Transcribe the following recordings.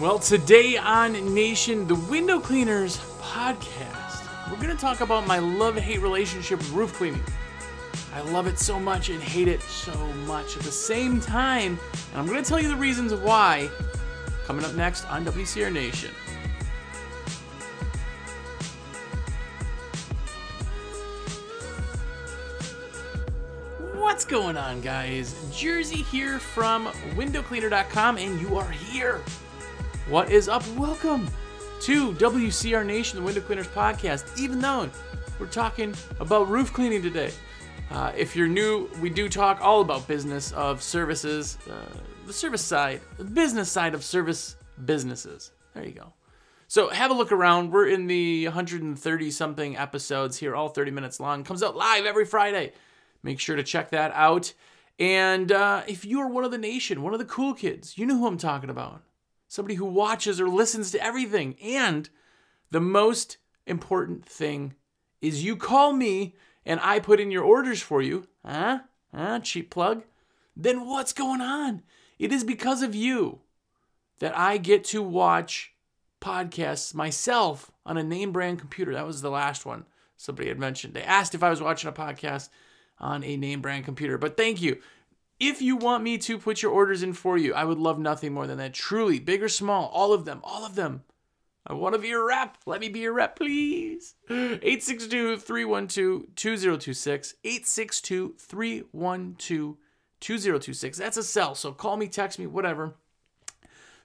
Well, today on Nation, the Window Cleaners podcast, we're going to talk about my love hate relationship with roof cleaning. I love it so much and hate it so much at the same time, and I'm going to tell you the reasons why coming up next on WCR Nation. What's going on, guys? Jersey here from windowcleaner.com, and you are here. What is up? Welcome to WCR Nation, the Window Cleaners podcast. Even though we're talking about roof cleaning today. Uh, if you're new, we do talk all about business of services, uh, the service side, the business side of service businesses. There you go. So have a look around. We're in the 130 something episodes here, all 30 minutes long. Comes out live every Friday. Make sure to check that out. And uh, if you are one of the nation, one of the cool kids, you know who I'm talking about. Somebody who watches or listens to everything. And the most important thing is you call me and I put in your orders for you. Huh? Huh? Cheap plug? Then what's going on? It is because of you that I get to watch podcasts myself on a name brand computer. That was the last one somebody had mentioned. They asked if I was watching a podcast on a name brand computer. But thank you. If you want me to put your orders in for you, I would love nothing more than that. Truly, big or small, all of them, all of them. I want to be your rep. Let me be your rep, please. 862 312 2026. 862 312 2026. That's a cell. So call me, text me, whatever.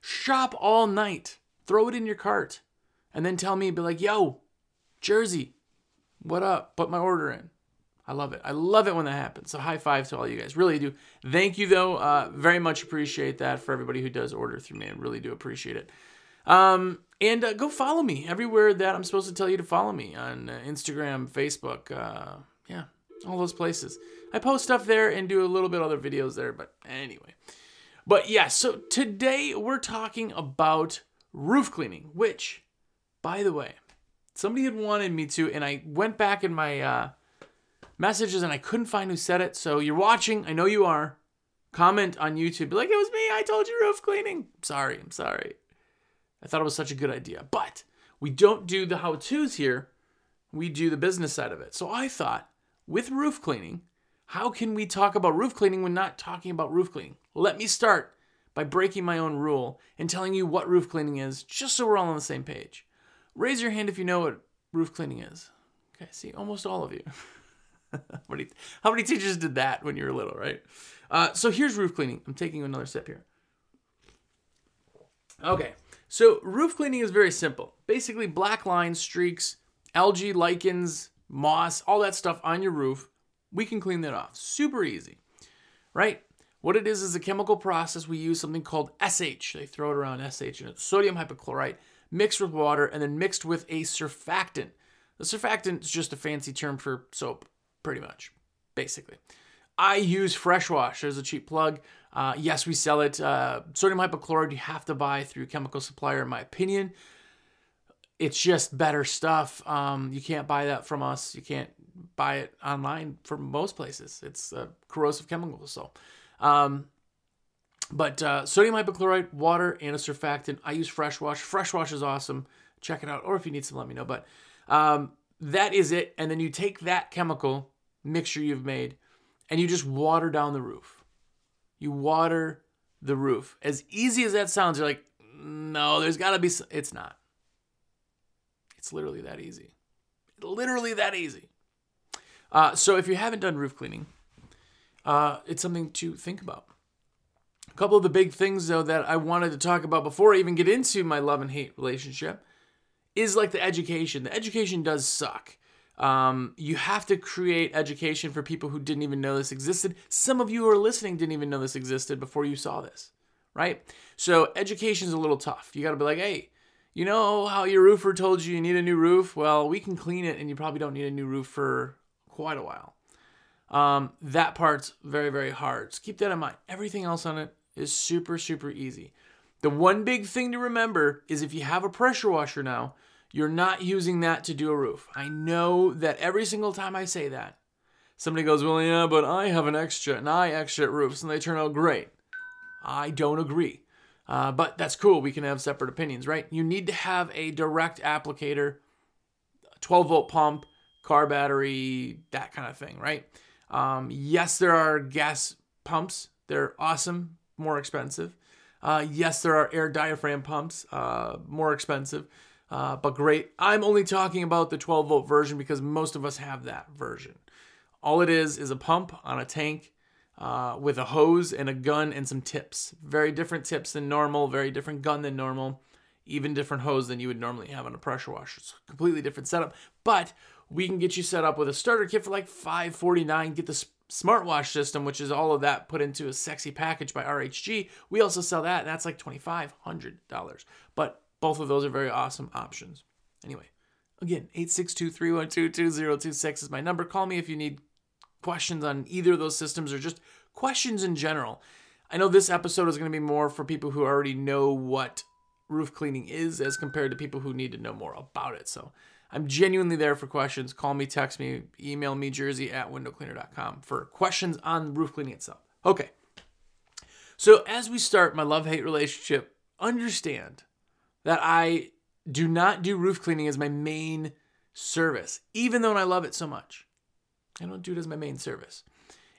Shop all night. Throw it in your cart. And then tell me, be like, yo, Jersey, what up? Put my order in. I love it. I love it when that happens. So high five to all you guys. Really do. Thank you though. Uh, very much appreciate that for everybody who does order through me. I really do appreciate it. Um, and uh, go follow me everywhere that I'm supposed to tell you to follow me on uh, Instagram, Facebook. Uh, yeah, all those places. I post stuff there and do a little bit other videos there. But anyway. But yeah, so today we're talking about roof cleaning, which, by the way, somebody had wanted me to, and I went back in my uh, messages and I couldn't find who said it. So you're watching, I know you are. Comment on YouTube, be like, it was me, I told you roof cleaning. sorry, I'm sorry. I thought it was such a good idea. But we don't do the how to's here, we do the business side of it. So I thought, with roof cleaning, how can we talk about roof cleaning when not talking about roof cleaning? Let me start by breaking my own rule and telling you what roof cleaning is, just so we're all on the same page. Raise your hand if you know what roof cleaning is. Okay, see, almost all of you. how, many, how many teachers did that when you were little, right? Uh, so here's roof cleaning. I'm taking another sip here. Okay, so roof cleaning is very simple. Basically, black lines, streaks, algae, lichens, moss, all that stuff on your roof. We can clean that off. Super easy, right? What it is is a chemical process. We use something called SH. They throw it around SH in it. Sodium hypochlorite mixed with water and then mixed with a surfactant. The surfactant is just a fancy term for soap, pretty much, basically. I use Fresh Wash as a cheap plug. Uh, yes, we sell it. Uh, sodium hypochlorite you have to buy through chemical supplier, in my opinion. It's just better stuff. Um, you can't buy that from us. You can't buy it online from most places. It's a corrosive chemical. So, um, but uh, sodium hypochlorite, water, and a surfactant. I use Fresh Wash. Fresh Wash is awesome. Check it out. Or if you need some, let me know. But um, that is it. And then you take that chemical mixture you've made and you just water down the roof. You water the roof. As easy as that sounds, you're like, no, there's got to be. Some. It's not. It's literally that easy. Literally that easy. Uh, so if you haven't done roof cleaning, uh, it's something to think about. A couple of the big things, though, that I wanted to talk about before I even get into my love and hate relationship is like the education. The education does suck. Um, you have to create education for people who didn't even know this existed. Some of you who are listening didn't even know this existed before you saw this, right? So education is a little tough. You got to be like, hey, you know how your roofer told you you need a new roof? Well, we can clean it, and you probably don't need a new roof for quite a while. Um, that part's very, very hard. So keep that in mind. Everything else on it is super, super easy. The one big thing to remember is if you have a pressure washer now, you're not using that to do a roof. I know that every single time I say that, somebody goes, Well, yeah, but I have an extra and I extra roofs and they turn out great. I don't agree. Uh, but that's cool. We can have separate opinions, right? You need to have a direct applicator, 12 volt pump, car battery, that kind of thing, right? Um, yes, there are gas pumps. They're awesome, more expensive. Uh, yes, there are air diaphragm pumps, uh, more expensive, uh, but great. I'm only talking about the 12 volt version because most of us have that version. All it is is a pump on a tank uh, with a hose and a gun and some tips. Very different tips than normal, very different gun than normal, even different hose than you would normally have on a pressure washer. It's a completely different setup, but we can get you set up with a starter kit for like 549 get the smartwatch system which is all of that put into a sexy package by rhg we also sell that and that's like $2500 but both of those are very awesome options anyway again 862-312-2026 is my number call me if you need questions on either of those systems or just questions in general i know this episode is going to be more for people who already know what roof cleaning is as compared to people who need to know more about it so I'm genuinely there for questions. Call me, text me, email me, jersey at windowcleaner.com for questions on roof cleaning itself. Okay. So, as we start my love hate relationship, understand that I do not do roof cleaning as my main service, even though I love it so much. I don't do it as my main service.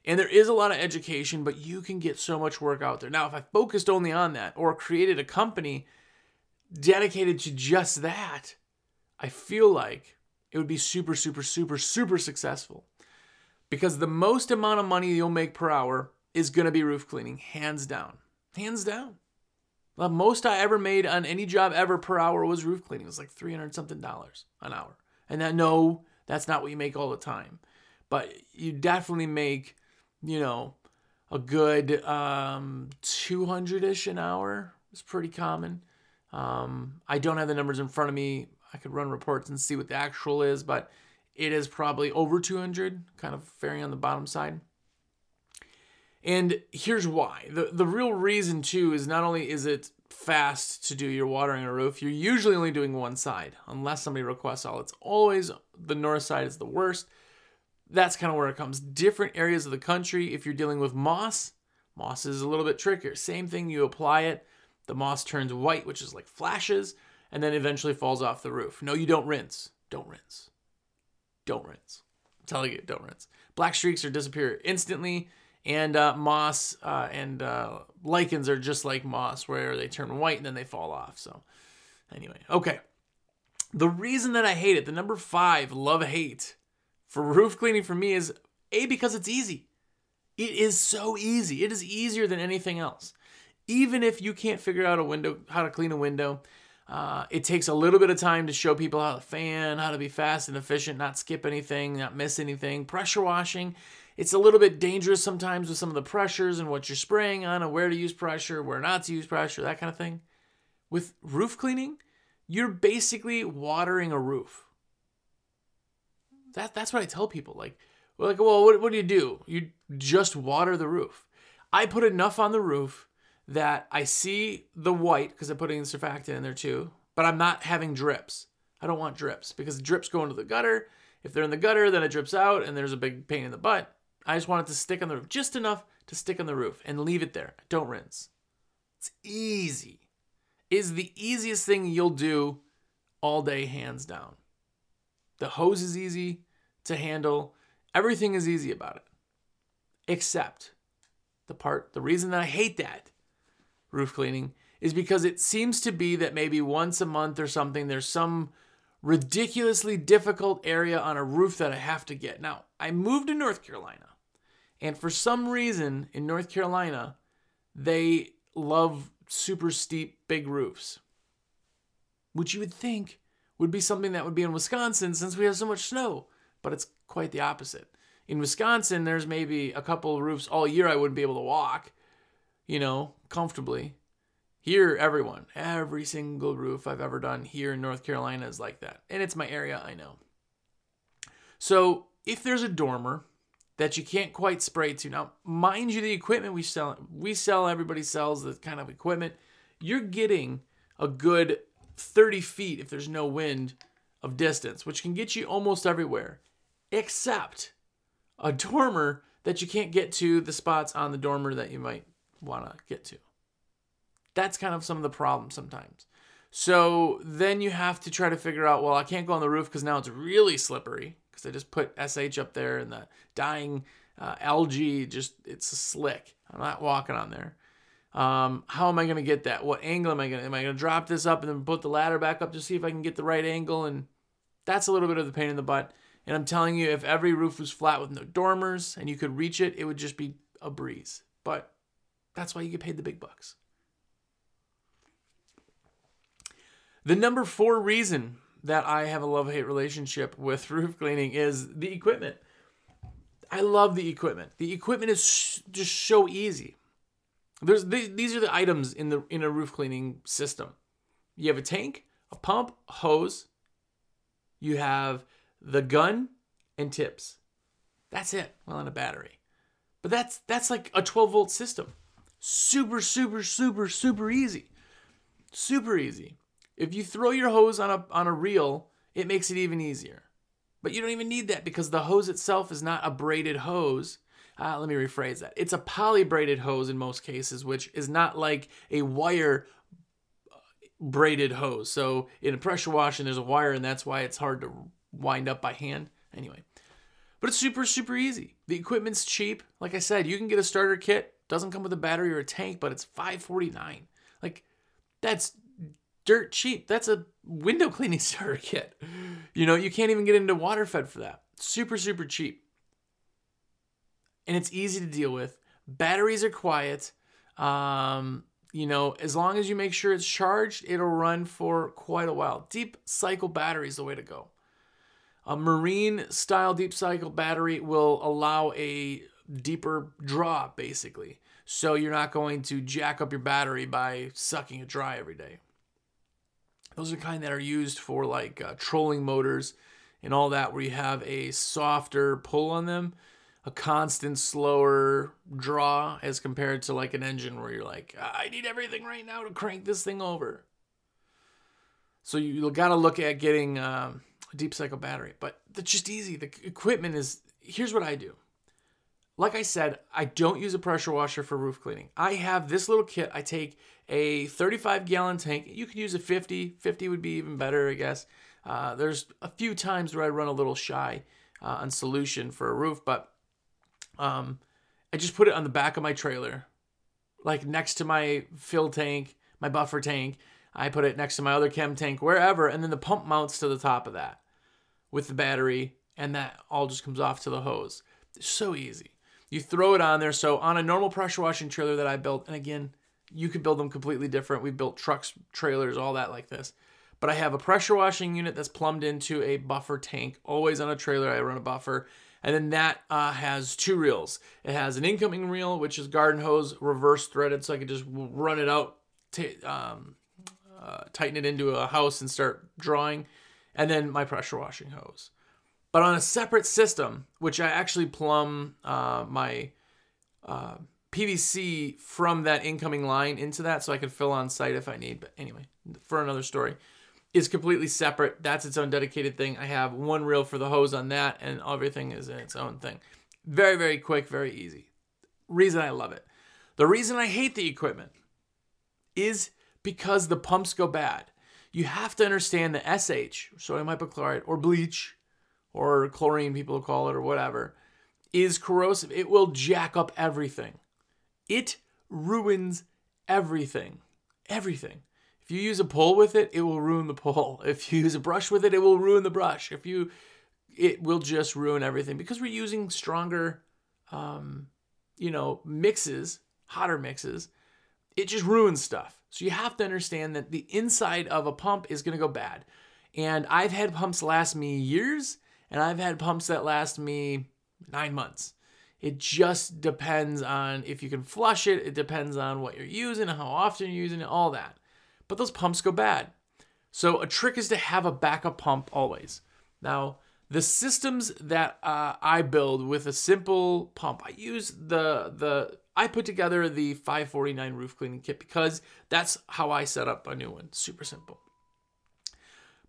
And there is a lot of education, but you can get so much work out there. Now, if I focused only on that or created a company dedicated to just that, I feel like it would be super, super, super, super successful because the most amount of money you'll make per hour is going to be roof cleaning, hands down. Hands down. The most I ever made on any job ever per hour was roof cleaning. It was like 300 something dollars an hour. And that, no, that's not what you make all the time. But you definitely make, you know, a good um, 200 ish an hour. It's pretty common. Um, I don't have the numbers in front of me. I could run reports and see what the actual is, but it is probably over 200, kind of varying on the bottom side. And here's why. The the real reason too is not only is it fast to do your watering a roof, you're usually only doing one side unless somebody requests all. It's always the north side is the worst. That's kind of where it comes. Different areas of the country, if you're dealing with moss, moss is a little bit trickier. Same thing, you apply it, the moss turns white, which is like flashes and then eventually falls off the roof. No, you don't rinse. Don't rinse. Don't rinse. I'm telling you, don't rinse. Black streaks are disappear instantly, and uh, moss uh, and uh, lichens are just like moss, where they turn white and then they fall off. So, anyway, okay. The reason that I hate it, the number five love hate for roof cleaning for me is a because it's easy. It is so easy. It is easier than anything else. Even if you can't figure out a window, how to clean a window, uh, it takes a little bit of time to show people how to fan, how to be fast and efficient, not skip anything, not miss anything. Pressure washing, it's a little bit dangerous sometimes with some of the pressures and what you're spraying on and where to use pressure, where not to use pressure, that kind of thing. With roof cleaning, you're basically watering a roof. That, that's what I tell people. Like, like, well, what, what do you do? You just water the roof. I put enough on the roof that I see the white because I'm putting surfactant in there too, but I'm not having drips. I don't want drips because drips go into the gutter. If they're in the gutter, then it drips out and there's a big pain in the butt. I just want it to stick on the roof, just enough to stick on the roof and leave it there. Don't rinse. It's easy. Is the easiest thing you'll do all day, hands down. The hose is easy to handle. Everything is easy about it. Except the part, the reason that I hate that roof cleaning is because it seems to be that maybe once a month or something, there's some ridiculously difficult area on a roof that I have to get. Now, I moved to North Carolina, and for some reason in North Carolina, they love super steep, big roofs, which you would think would be something that would be in Wisconsin since we have so much snow, but it's quite the opposite. In Wisconsin, there's maybe a couple of roofs all year I wouldn't be able to walk, you know, comfortably. Here, everyone, every single roof I've ever done here in North Carolina is like that. And it's my area, I know. So if there's a dormer that you can't quite spray to, now mind you, the equipment we sell, we sell, everybody sells the kind of equipment. You're getting a good 30 feet if there's no wind of distance, which can get you almost everywhere, except a dormer that you can't get to the spots on the dormer that you might want to get to. That's kind of some of the problem sometimes. So then you have to try to figure out, well, I can't go on the roof because now it's really slippery because I just put SH up there and the dying uh, algae just, it's slick. I'm not walking on there. Um, how am I going to get that? What angle am I going to, am I going to drop this up and then put the ladder back up to see if I can get the right angle? And that's a little bit of the pain in the butt. And I'm telling you, if every roof was flat with no dormers and you could reach it, it would just be a breeze. But that's why you get paid the big bucks. The number four reason that I have a love hate relationship with roof cleaning is the equipment. I love the equipment. The equipment is just so easy. There's these are the items in the in a roof cleaning system. You have a tank, a pump, a hose. You have the gun and tips. That's it. Well, and a battery. But that's that's like a 12 volt system. Super super super super easy. Super easy. If you throw your hose on a on a reel, it makes it even easier. But you don't even need that because the hose itself is not a braided hose. Uh, let me rephrase that. It's a poly braided hose in most cases, which is not like a wire uh, braided hose. So in a pressure washing, there's a wire, and that's why it's hard to wind up by hand. Anyway, but it's super super easy. The equipment's cheap. Like I said, you can get a starter kit. Doesn't come with a battery or a tank, but it's 549. Like that's dirt cheap. That's a window cleaning starter kit. You know, you can't even get into waterfed for that. Super, super cheap. And it's easy to deal with. Batteries are quiet. Um, you know, as long as you make sure it's charged, it'll run for quite a while. Deep cycle battery is the way to go. A marine style deep cycle battery will allow a deeper draw, basically. So you're not going to jack up your battery by sucking it dry every day. Those are the kind that are used for like uh, trolling motors and all that, where you have a softer pull on them, a constant slower draw as compared to like an engine where you're like, I need everything right now to crank this thing over. So you got to look at getting um, a deep cycle battery, but that's just easy. The equipment is here's what I do. Like I said, I don't use a pressure washer for roof cleaning. I have this little kit. I take a 35 gallon tank. You could use a 50. 50 would be even better, I guess. Uh, there's a few times where I run a little shy uh, on solution for a roof, but um, I just put it on the back of my trailer, like next to my fill tank, my buffer tank. I put it next to my other chem tank, wherever, and then the pump mounts to the top of that with the battery, and that all just comes off to the hose. It's so easy. You throw it on there. So on a normal pressure washing trailer that I built, and again, you could build them completely different. We built trucks, trailers, all that like this. But I have a pressure washing unit that's plumbed into a buffer tank. Always on a trailer, I run a buffer. And then that uh, has two reels. It has an incoming reel, which is garden hose reverse threaded, so I can just run it out, t- um, uh, tighten it into a house and start drawing. And then my pressure washing hose. But on a separate system, which I actually plumb uh, my uh, PVC from that incoming line into that so I can fill on site if I need. But anyway, for another story, is completely separate. That's its own dedicated thing. I have one reel for the hose on that, and everything is in its own thing. Very, very quick, very easy. Reason I love it. The reason I hate the equipment is because the pumps go bad. You have to understand the SH, sodium hypochlorite, or bleach, or chlorine, people call it, or whatever, is corrosive. It will jack up everything. It ruins everything. Everything. If you use a pole with it, it will ruin the pole. If you use a brush with it, it will ruin the brush. If you, it will just ruin everything because we're using stronger, um, you know, mixes, hotter mixes. It just ruins stuff. So you have to understand that the inside of a pump is going to go bad. And I've had pumps last me years and I've had pumps that last me nine months. It just depends on if you can flush it, it depends on what you're using, how often you're using it, all that. But those pumps go bad. So a trick is to have a backup pump always. Now, the systems that uh, I build with a simple pump, I use the the I put together the 549 roof cleaning kit because that's how I set up a new one. Super simple.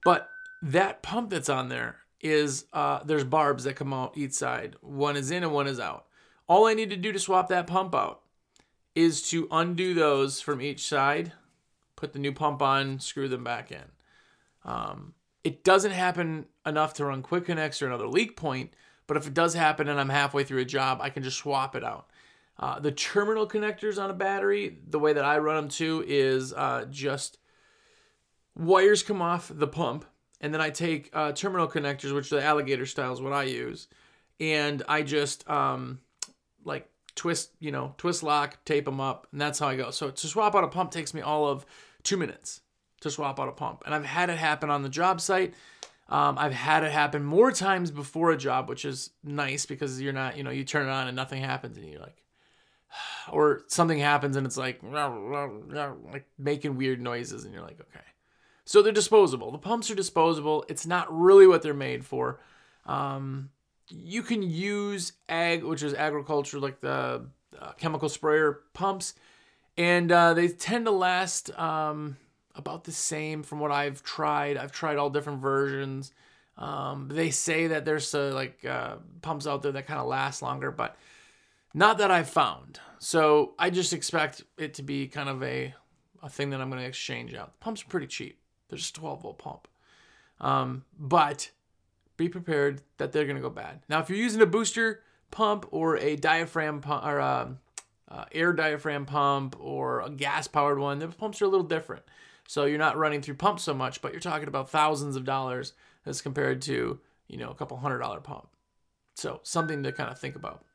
But that pump that's on there is uh, there's barbs that come out each side. One is in and one is out. All I need to do to swap that pump out is to undo those from each side put the new pump on, screw them back in. Um, it doesn't happen enough to run quick connects or another leak point, but if it does happen and I'm halfway through a job, I can just swap it out. Uh, the terminal connectors on a battery, the way that I run them too, is uh, just wires come off the pump, and then I take uh, terminal connectors, which are the alligator style is what I use, and I just um, like twist, you know, twist lock, tape them up, and that's how I go. So to swap out a pump takes me all of two minutes to swap out a pump, and I've had it happen on the job site. Um, I've had it happen more times before a job, which is nice because you're not, you know, you turn it on and nothing happens, and you're like, or something happens and it's like, like making weird noises, and you're like, okay. So they're disposable. The pumps are disposable. It's not really what they're made for. Um, you can use ag, which is agriculture, like the uh, chemical sprayer pumps, and uh, they tend to last um, about the same from what I've tried. I've tried all different versions. Um, they say that there's uh, like uh, pumps out there that kind of last longer, but not that I've found. So I just expect it to be kind of a a thing that I'm going to exchange out. The pumps are pretty cheap. Just a 12 volt pump. Um, but be prepared that they're going to go bad. Now, if you're using a booster pump or a diaphragm pump or a, um, uh, air diaphragm pump or a gas powered one, the pumps are a little different. So you're not running through pumps so much, but you're talking about thousands of dollars as compared to, you know, a couple hundred dollar pump. So something to kind of think about.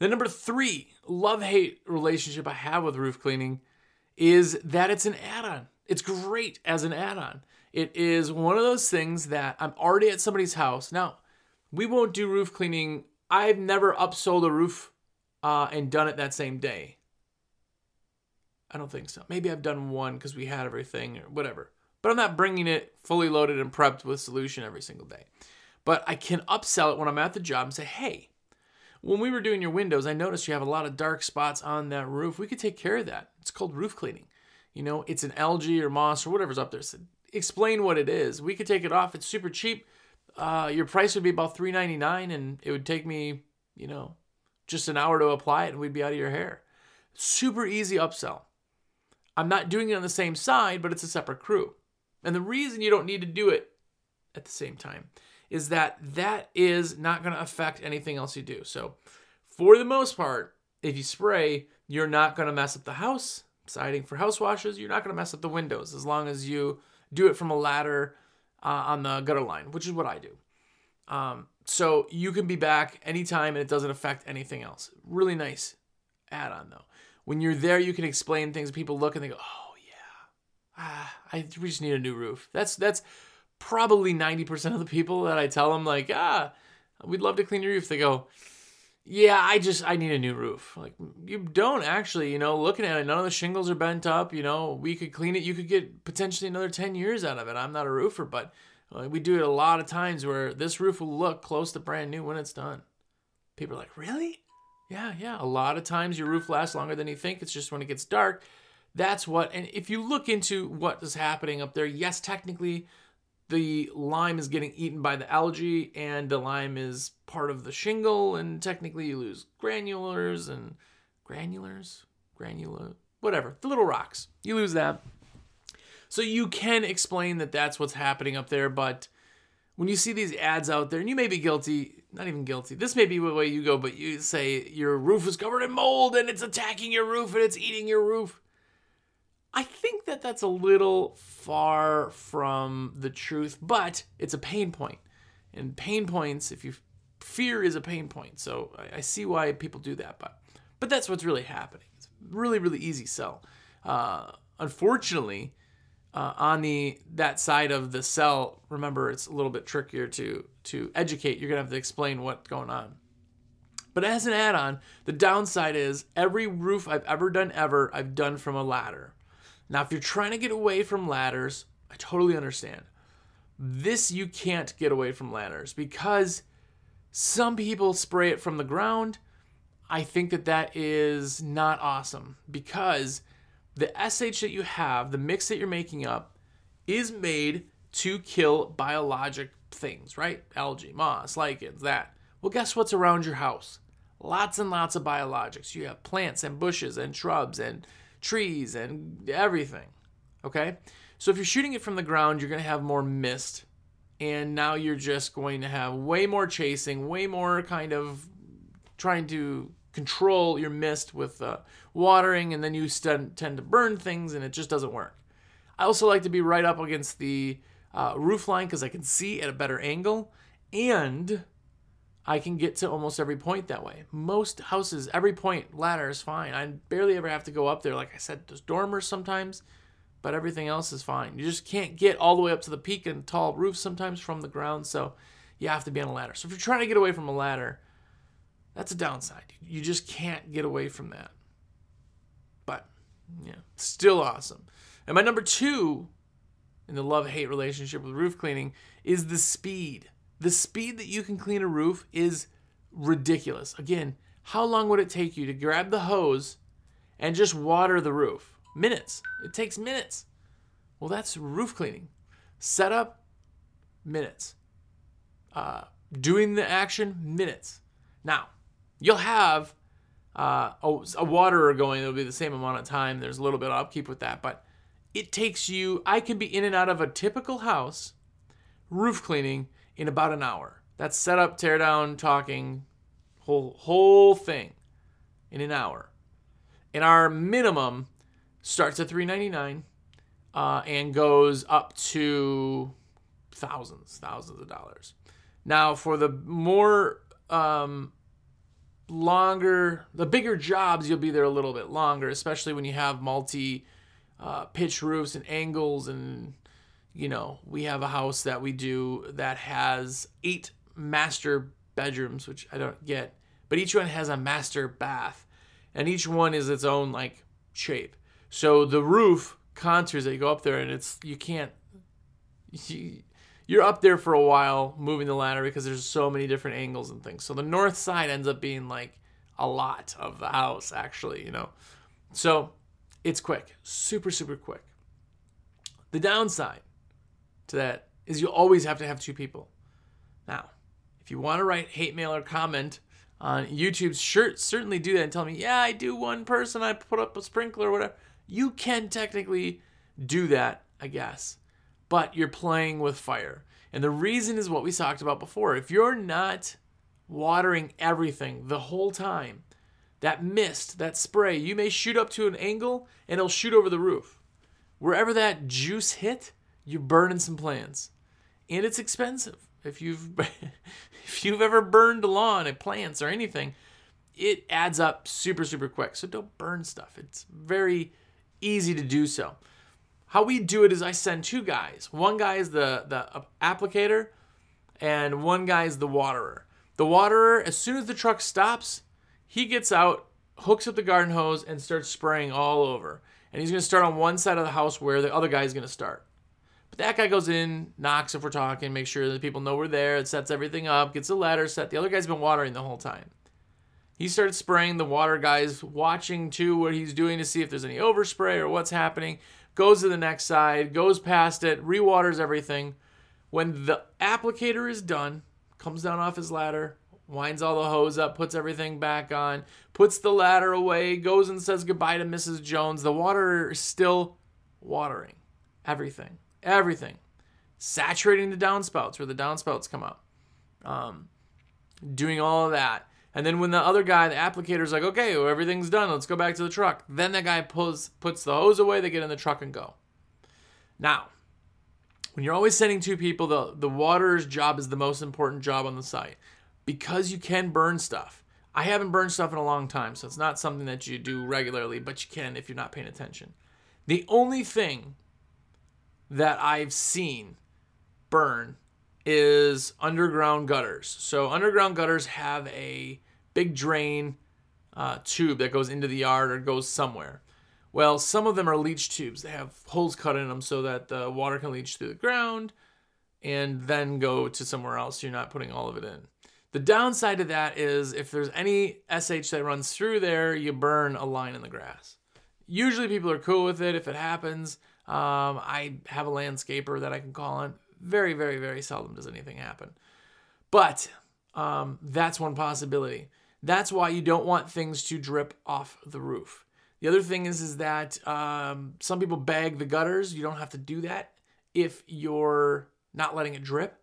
The number three, love hate relationship I have with roof cleaning is that it's an add-on. It's great as an add-on. It is one of those things that I'm already at somebody's house. Now, we won't do roof cleaning. I've never upsold a roof uh, and done it that same day. I don't think so. Maybe I've done one because we had everything or whatever. But I'm not bringing it fully loaded and prepped with solution every single day. But I can upsell it when I'm at the job and say, hey, when we were doing your windows, I noticed you have a lot of dark spots on that roof. We could take care of that. It's called roof cleaning. You know, it's an algae or moss or whatever's up there. So explain what it is. We could take it off. It's super cheap. Uh, your price would be about three ninety nine, and it would take me, you know, just an hour to apply it, and we'd be out of your hair. Super easy upsell. I'm not doing it on the same side, but it's a separate crew. And the reason you don't need to do it at the same time is that that is not going to affect anything else you do. So, for the most part, if you spray, you're not going to mess up the house. Siding for house washes, you're not going to mess up the windows as long as you do it from a ladder uh, on the gutter line, which is what I do. Um, so you can be back anytime and it doesn't affect anything else. Really nice add on though. When you're there, you can explain things. People look and they go, "Oh yeah, ah, I we just need a new roof." That's that's probably 90% of the people that I tell them, like, ah, we'd love to clean your roof, they go, yeah, I just, I need a new roof. Like, you don't actually, you know, looking at it, none of the shingles are bent up, you know, we could clean it. You could get potentially another 10 years out of it. I'm not a roofer, but we do it a lot of times where this roof will look close to brand new when it's done. People are like, really? Yeah, yeah. A lot of times your roof lasts longer than you think. It's just when it gets dark. That's what, and if you look into what is happening up there, yes, technically the lime is getting eaten by the algae and the lime is part of the shingle and technically you lose granulars and granulars? Granular whatever the little rocks. You lose that. So you can explain that that's what's happening up there but when you see these ads out there and you may be guilty not even guilty this may be the way you go but you say your roof is covered in mold and it's attacking your roof and it's eating your roof I think that that's a little far from the truth, but it's a pain point. And pain points, if you fear is a pain point. So I, I see why people do that, but but that's what's really happening. It's really really easy sell. Uh, unfortunately, uh, on the that side of the sell, remember it's a little bit trickier to to educate. You're gonna have to explain what's going on. But as an add-on, the downside is every roof I've ever done ever, I've done from a ladder. Now, if you're trying to get away from ladders, I totally understand. This you can't get away from ladders because some people spray it from the ground. I think that that is not awesome because the SH that you have, the mix that you're making up, is made to kill biologic things, right? Algae, moss, lichens, that. Well, guess what's around your house? Lots and lots of biologics. You have plants and bushes and shrubs and trees and everything. Okay? So if you're shooting it from the ground, you're going to have more mist. And now you're just going to have way more chasing, way more kind of trying to control your mist with uh, watering, and then you st- tend to burn things, and it just doesn't work. I also like to be right up against the uh, roof line because I can see at a better angle, and I can get to almost every point that way. Most houses, every point ladder is fine. I barely ever have to go up there. Like I said, there's dormers sometimes, but everything else is fine. You just can't get all the way up to the peak and tall roofs sometimes from the ground, so you have to be on a ladder. So if you're trying to get away from a ladder, that's a downside. You just can't get away from that. But yeah, still awesome. And my number two in the love hate relationship with roof cleaning is the speed. The speed that you can clean a roof is ridiculous. Again, how long would it take you to grab the hose and just water the roof? Minutes. It takes minutes. Well, that's roof cleaning. Setup, minutes. Uh, doing the action, minutes. Now, you'll have uh, a, a waterer going, it'll be the same amount of time. There's a little bit of upkeep with that, but it takes you, I can be in and out of a typical house, roof cleaning, in about an hour. That's setup, tear down, talking, whole whole thing in an hour. And our minimum starts at 399 uh, and goes up to thousands, thousands of dollars. Now, for the more um, longer, the bigger jobs, you'll be there a little bit longer, especially when you have multi uh, pitch roofs and angles. And, you know, we have a house that we do that has eight master bedrooms, which I don't get, but each one has a master bath, and each one is its own like shape. So the roof contours that you go up there, and it's you can't. You, you're up there for a while moving the ladder because there's so many different angles and things. So the north side ends up being like a lot of the house, actually, you know. So it's quick, super, super quick. The downside to that is you always have to have two people. Now, if you want to write hate mail or comment on YouTube, sure, certainly do that and tell me, yeah, I do one person, I put up a sprinkler or whatever. You can technically do that, I guess but you're playing with fire. And the reason is what we talked about before. If you're not watering everything the whole time, that mist, that spray, you may shoot up to an angle and it'll shoot over the roof. Wherever that juice hit, you're burning some plants. And it's expensive. If you've if you've ever burned a lawn and plants or anything, it adds up super super quick. So don't burn stuff. It's very easy to do so. How we do it is I send two guys. One guy is the the applicator, and one guy is the waterer. The waterer, as soon as the truck stops, he gets out, hooks up the garden hose, and starts spraying all over. And he's going to start on one side of the house where the other guy is going to start. But that guy goes in, knocks if we're talking, makes sure that people know we're there, it sets everything up, gets the ladder set. The other guy's been watering the whole time. He starts spraying. The water guy's watching too what he's doing to see if there's any overspray or what's happening goes to the next side, goes past it, rewaters everything. When the applicator is done, comes down off his ladder, winds all the hose up, puts everything back on, puts the ladder away, goes and says goodbye to Mrs. Jones. The water is still watering everything, everything, saturating the downspouts where the downspouts come up, um, doing all of that. And then when the other guy, the applicator's like, okay, well, everything's done, let's go back to the truck. Then the guy pulls, puts the hose away, they get in the truck and go. Now, when you're always sending two people, the, the water's job is the most important job on the site because you can burn stuff. I haven't burned stuff in a long time, so it's not something that you do regularly, but you can if you're not paying attention. The only thing that I've seen burn is underground gutters. So underground gutters have a big drain uh, tube that goes into the yard or goes somewhere. Well, some of them are leach tubes. They have holes cut in them so that the water can leach through the ground and then go to somewhere else. You're not putting all of it in. The downside of that is if there's any SH that runs through there, you burn a line in the grass. Usually people are cool with it if it happens. Um, I have a landscaper that I can call on very, very, very seldom does anything happen. But um, that's one possibility. That's why you don't want things to drip off the roof. The other thing is is that um, some people bag the gutters. You don't have to do that if you're not letting it drip.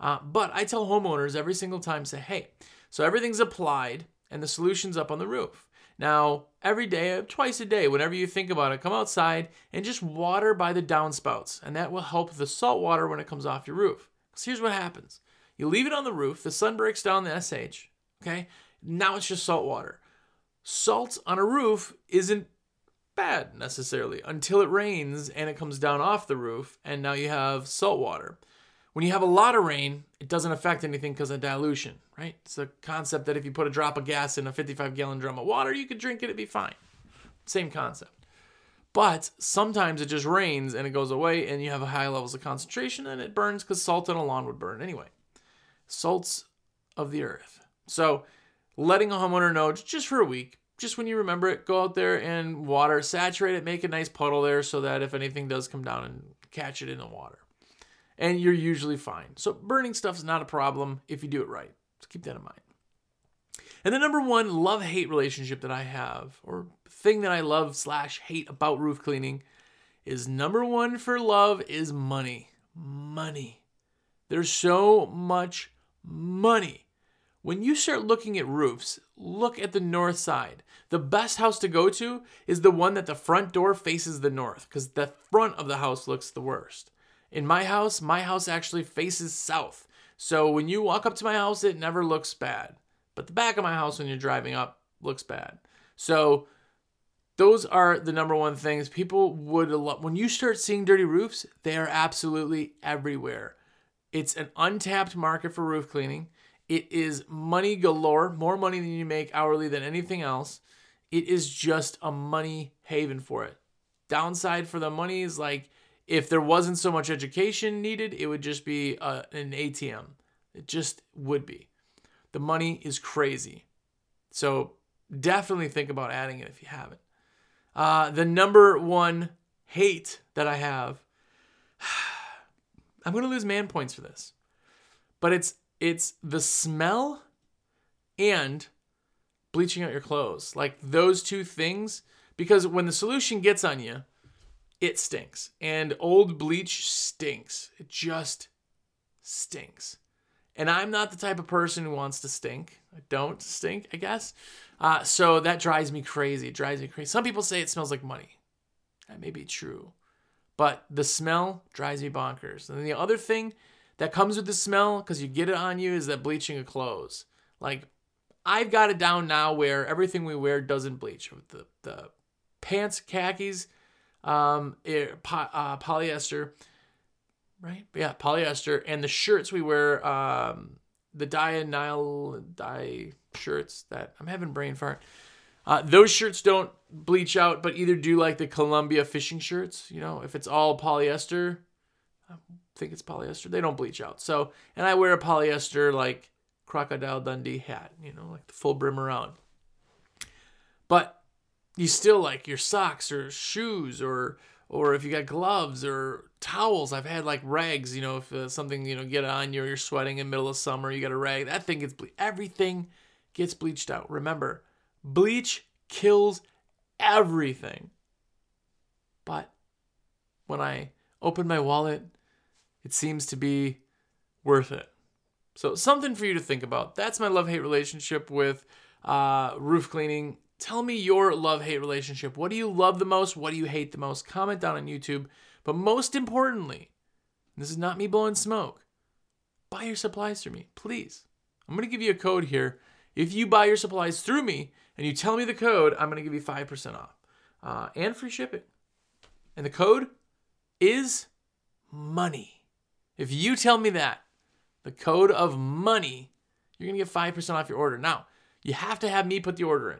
Uh, but I tell homeowners every single time, say, hey, so everything's applied and the solution's up on the roof. Now, every day, uh, twice a day, whenever you think about it, come outside and just water by the downspouts, and that will help the salt water when it comes off your roof. Because here's what happens you leave it on the roof, the sun breaks down the SH, okay? Now it's just salt water. Salt on a roof isn't bad necessarily until it rains and it comes down off the roof, and now you have salt water. When you have a lot of rain, it doesn't affect anything because of dilution, right? It's a concept that if you put a drop of gas in a 55 gallon drum of water, you could drink it, it'd be fine. Same concept. But sometimes it just rains and it goes away and you have high levels of concentration and it burns because salt on a lawn would burn anyway. Salts of the earth. So letting a homeowner know just for a week, just when you remember it, go out there and water, saturate it, make a nice puddle there so that if anything does come down and catch it in the water and you're usually fine. So burning stuff is not a problem if you do it right. So keep that in mind. And the number one love hate relationship that I have, or thing that I love slash hate about roof cleaning, is number one for love is money. Money. There's so much money. When you start looking at roofs, look at the north side. The best house to go to is the one that the front door faces the north because the front of the house looks the worst. In my house, my house actually faces south. So when you walk up to my house, it never looks bad. But the back of my house when you're driving up looks bad. So those are the number one things people would love. When you start seeing dirty roofs, they are absolutely everywhere. It's an untapped market for roof cleaning. It is money galore, more money than you make hourly than anything else. It is just a money haven for it. Downside for the money is like if there wasn't so much education needed, it would just be uh, an ATM. It just would be. The money is crazy. So definitely think about adding it if you haven't. Uh, the number one hate that I have, I'm going to lose man points for this, but it's it's the smell and bleaching out your clothes. Like those two things, because when the solution gets on you, it stinks. And old bleach stinks. It just stinks. And I'm not the type of person who wants to stink. I don't stink, I guess. Uh, so that drives me crazy. It drives me crazy. Some people say it smells like money. That may be true. But the smell drives me bonkers. And the other thing that comes with the smell, because you get it on you, is that bleaching of clothes. Like, I've got it down now where everything we wear doesn't bleach. The, the pants, khakis, um, it, po- uh, polyester, right? Yeah, polyester, and the shirts we wear, um, the dye Nile dye shirts that I'm having brain fart. Uh, those shirts don't bleach out, but either do like the Columbia fishing shirts. You know, if it's all polyester, I think it's polyester. They don't bleach out. So, and I wear a polyester like crocodile Dundee hat. You know, like the full brim around. But you still like your socks or shoes or or if you got gloves or towels. I've had like rags you know if uh, something you know get on you you're sweating in the middle of summer you got a rag that thing gets ble- everything gets bleached out. Remember bleach kills everything. But when i open my wallet it seems to be worth it. So something for you to think about. That's my love hate relationship with uh, roof cleaning Tell me your love hate relationship. What do you love the most? What do you hate the most? Comment down on YouTube. But most importantly, this is not me blowing smoke. Buy your supplies through me, please. I'm going to give you a code here. If you buy your supplies through me and you tell me the code, I'm going to give you 5% off uh, and free shipping. And the code is money. If you tell me that, the code of money, you're going to get 5% off your order. Now, you have to have me put the order in.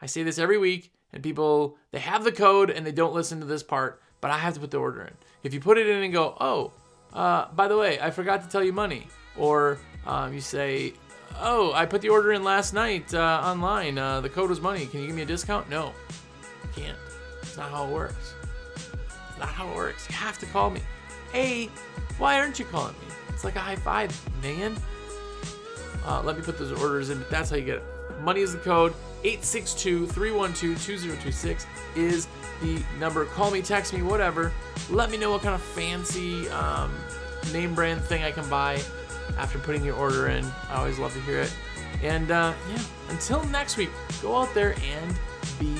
I say this every week, and people they have the code and they don't listen to this part, but I have to put the order in. If you put it in and go, oh, uh, by the way, I forgot to tell you money, or um, you say, oh, I put the order in last night uh, online. Uh, the code was money. Can you give me a discount? No, you can't. It's not how it works. Not how it works. You have to call me. Hey, why aren't you calling me? It's like a high five, man. Uh, let me put those orders in. That's how you get Money is the code. 862-312-2026 is the number. Call me, text me, whatever. Let me know what kind of fancy um, name brand thing I can buy after putting your order in. I always love to hear it. And uh, yeah, until next week, go out there and be